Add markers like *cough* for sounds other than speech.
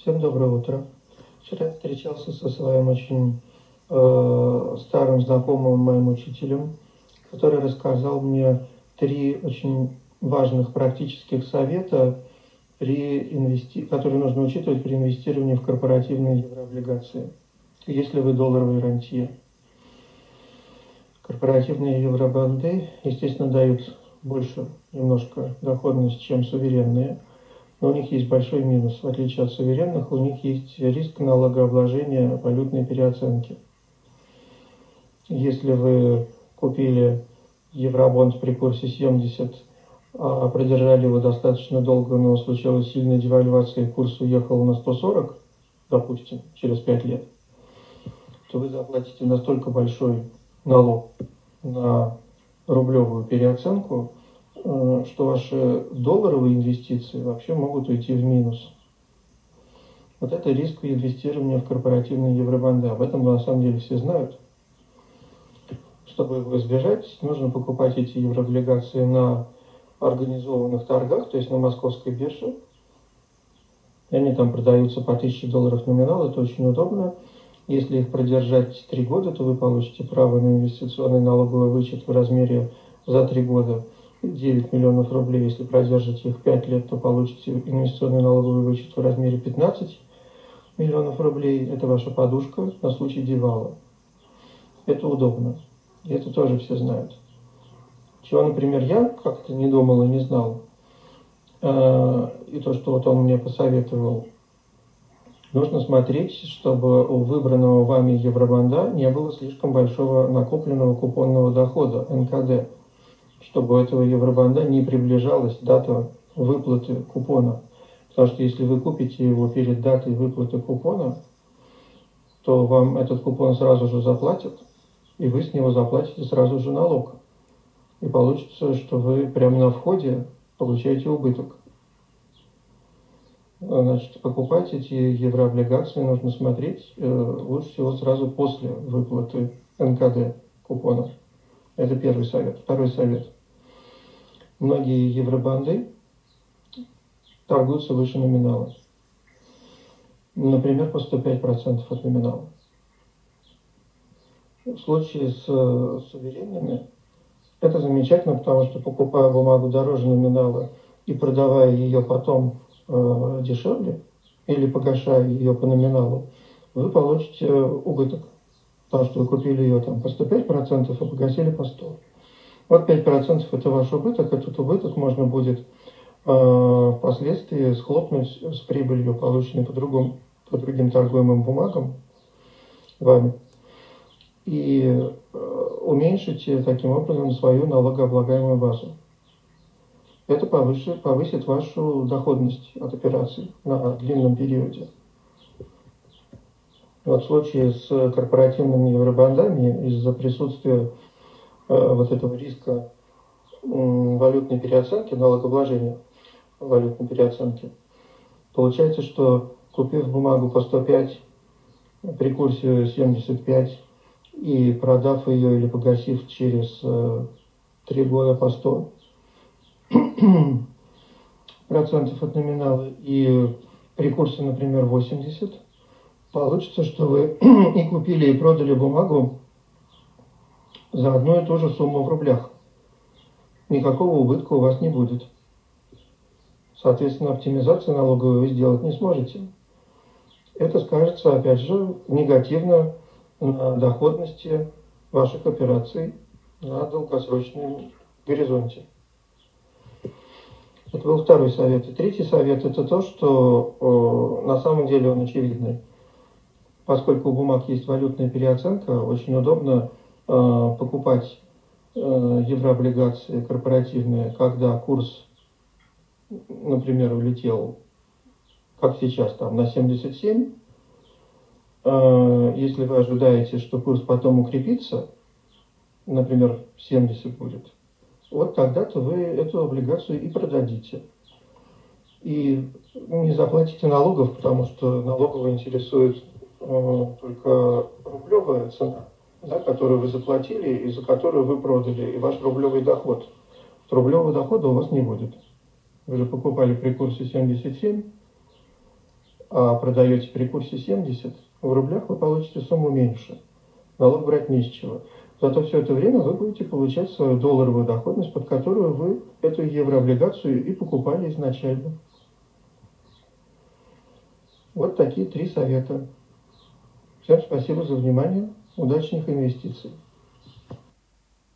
Всем доброе утро. Вчера встречался со своим очень э, старым знакомым моим учителем, который рассказал мне три очень важных практических совета, при инвести... которые нужно учитывать при инвестировании в корпоративные еврооблигации, если вы долларовый рантье. Корпоративные евробанды, естественно, дают больше немножко доходность, чем суверенные, но у них есть большой минус. В отличие от суверенных, у них есть риск налогообложения валютной переоценки. Если вы купили евробонд при курсе 70, а продержали его достаточно долго, но случилась сильная девальвация, и курс уехал на 140, допустим, через 5 лет, то вы заплатите настолько большой налог на рублевую переоценку, что ваши долларовые инвестиции вообще могут уйти в минус. Вот это риск инвестирования в корпоративные евробанды. Об этом на самом деле все знают. Чтобы его избежать, нужно покупать эти еврооблигации на организованных торгах, то есть на московской бирже. Они там продаются по 1000 долларов номинал, это очень удобно. Если их продержать три года, то вы получите право на инвестиционный налоговый вычет в размере за три года 9 миллионов рублей. Если продержите их 5 лет, то получите инвестиционный налоговый вычет в размере 15 миллионов рублей. Это ваша подушка на случай дивала. Это удобно. И это тоже все знают. Чего, например, я как-то не думал и не знал. Э, и то, что вот он мне посоветовал – Нужно смотреть, чтобы у выбранного вами евробанда не было слишком большого накопленного купонного дохода, НКД, чтобы у этого евробанда не приближалась дата выплаты купона. Потому что если вы купите его перед датой выплаты купона, то вам этот купон сразу же заплатят, и вы с него заплатите сразу же налог. И получится, что вы прямо на входе получаете убыток. Значит, покупать эти еврооблигации нужно смотреть э, лучше всего сразу после выплаты НКД купона. Это первый совет. Второй совет. Многие евробанды торгуются выше номинала. Например, по 105% от номинала. В случае с суверенными это замечательно, потому что покупая бумагу дороже номинала и продавая ее потом э, дешевле или погашая ее по номиналу, вы получите э, убыток. Потому что вы купили ее там по 105%, а погасили по 100%. Вот 5% это ваш убыток, этот убыток можно будет э, впоследствии схлопнуть с прибылью, полученной по, другому, по другим торгуемым бумагам вами. И э, уменьшите таким образом свою налогооблагаемую базу это повысит, повысит вашу доходность от операций на длинном периоде. Вот в случае с корпоративными евробандами из-за присутствия вот этого риска э, валютной переоценки, налогообложения валютной переоценки, получается, что купив бумагу по 105 при курсе 75 и продав ее или погасив через э, 3 года по 100, *clears throat* процентов от номинала и при курсе, например, 80, получится, что вы *clears throat* и купили, и продали бумагу за одну и ту же сумму в рублях. Никакого убытка у вас не будет. Соответственно, оптимизацию налоговую вы сделать не сможете. Это скажется, опять же, негативно на доходности ваших операций на долгосрочном горизонте. Это был второй совет. И третий совет – это то, что на самом деле он очевидный. Поскольку у бумаг есть валютная переоценка, очень удобно покупать э, еврооблигации корпоративные, когда курс, например, улетел, как сейчас, там, на 77. Э, если вы ожидаете, что курс потом укрепится, например, 70 будет – вот тогда-то вы эту облигацию и продадите. И не заплатите налогов, потому что налоговые интересует э, только рублевая цена, да, которую вы заплатили и за которую вы продали, и ваш рублевый доход. Рублевого дохода у вас не будет. Вы же покупали при курсе 77, а продаете при курсе 70, в рублях вы получите сумму меньше. Налог брать не с чего. Зато все это время вы будете получать свою долларовую доходность, под которую вы эту еврооблигацию и покупали изначально. Вот такие три совета. Всем спасибо за внимание. Удачных инвестиций.